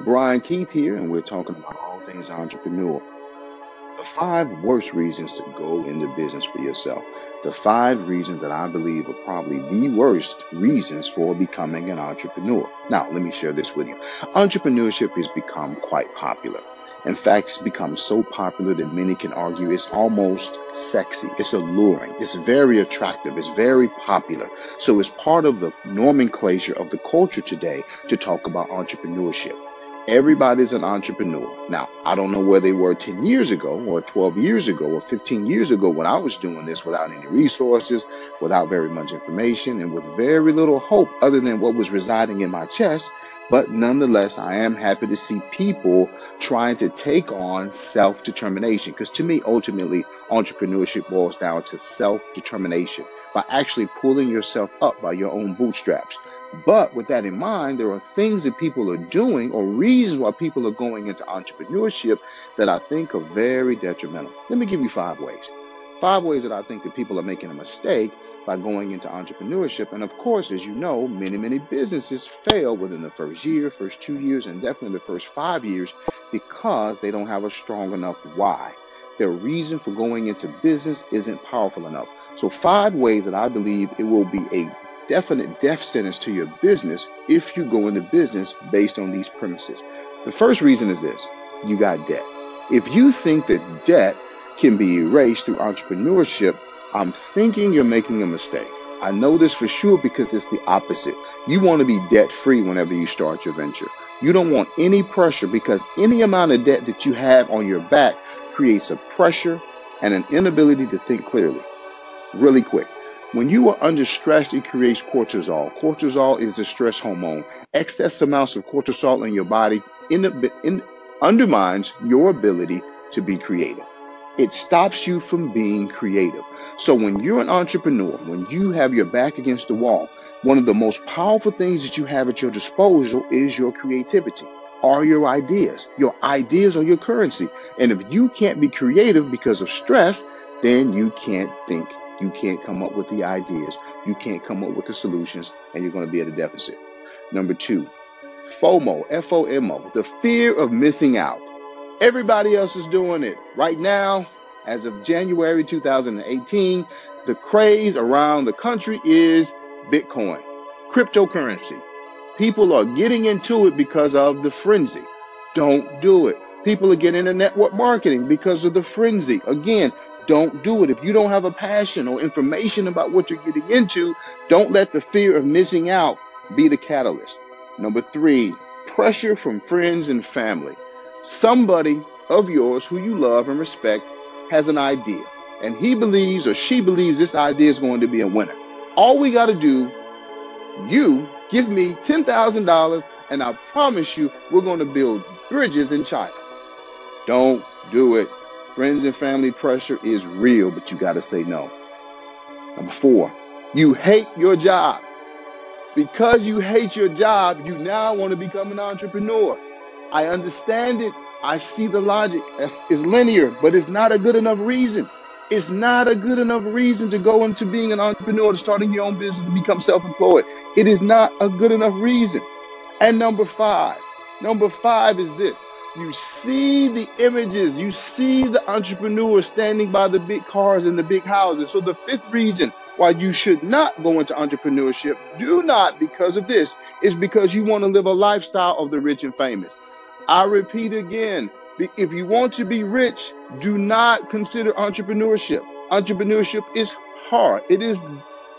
Brian Keith here, and we're talking about all things entrepreneur. The five worst reasons to go into business for yourself. The five reasons that I believe are probably the worst reasons for becoming an entrepreneur. Now, let me share this with you. Entrepreneurship has become quite popular. In fact, it's become so popular that many can argue it's almost sexy. It's alluring. It's very attractive. It's very popular. So it's part of the nomenclature of the culture today to talk about entrepreneurship. Everybody's an entrepreneur. Now, I don't know where they were 10 years ago or 12 years ago or 15 years ago when I was doing this without any resources, without very much information, and with very little hope other than what was residing in my chest but nonetheless, I am happy to see people trying to take on self determination. Because to me, ultimately, entrepreneurship boils down to self determination by actually pulling yourself up by your own bootstraps. But with that in mind, there are things that people are doing or reasons why people are going into entrepreneurship that I think are very detrimental. Let me give you five ways. Five ways that I think that people are making a mistake by going into entrepreneurship. And of course, as you know, many, many businesses fail within the first year, first two years, and definitely the first five years because they don't have a strong enough why. Their reason for going into business isn't powerful enough. So, five ways that I believe it will be a definite death sentence to your business if you go into business based on these premises. The first reason is this you got debt. If you think that debt can be erased through entrepreneurship, I'm thinking you're making a mistake. I know this for sure because it's the opposite. You want to be debt free whenever you start your venture. You don't want any pressure because any amount of debt that you have on your back creates a pressure and an inability to think clearly. Really quick. When you are under stress, it creates cortisol. Cortisol is a stress hormone. Excess amounts of cortisol in your body in, in, undermines your ability to be creative it stops you from being creative. So when you're an entrepreneur, when you have your back against the wall, one of the most powerful things that you have at your disposal is your creativity are your ideas. Your ideas are your currency. And if you can't be creative because of stress, then you can't think. You can't come up with the ideas. You can't come up with the solutions, and you're going to be at a deficit. Number two, FOMO, F O M O, the fear of missing out. Everybody else is doing it. Right now, as of January 2018, the craze around the country is Bitcoin, cryptocurrency. People are getting into it because of the frenzy. Don't do it. People are getting into network marketing because of the frenzy. Again, don't do it. If you don't have a passion or information about what you're getting into, don't let the fear of missing out be the catalyst. Number three, pressure from friends and family somebody of yours who you love and respect has an idea and he believes or she believes this idea is going to be a winner. All we got to do, you give me $10,000 and I promise you we're going to build bridges in China. Don't do it. Friends and family pressure is real, but you got to say no. Number four, you hate your job. Because you hate your job, you now want to become an entrepreneur. I understand it. I see the logic. It's, it's linear, but it's not a good enough reason. It's not a good enough reason to go into being an entrepreneur, to starting your own business, to become self employed. It is not a good enough reason. And number five, number five is this you see the images, you see the entrepreneurs standing by the big cars and the big houses. So, the fifth reason why you should not go into entrepreneurship, do not because of this, is because you want to live a lifestyle of the rich and famous. I repeat again, if you want to be rich, do not consider entrepreneurship. Entrepreneurship is hard. It is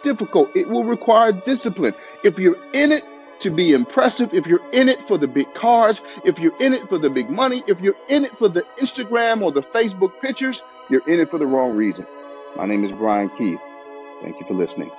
difficult. It will require discipline. If you're in it to be impressive, if you're in it for the big cars, if you're in it for the big money, if you're in it for the Instagram or the Facebook pictures, you're in it for the wrong reason. My name is Brian Keith. Thank you for listening.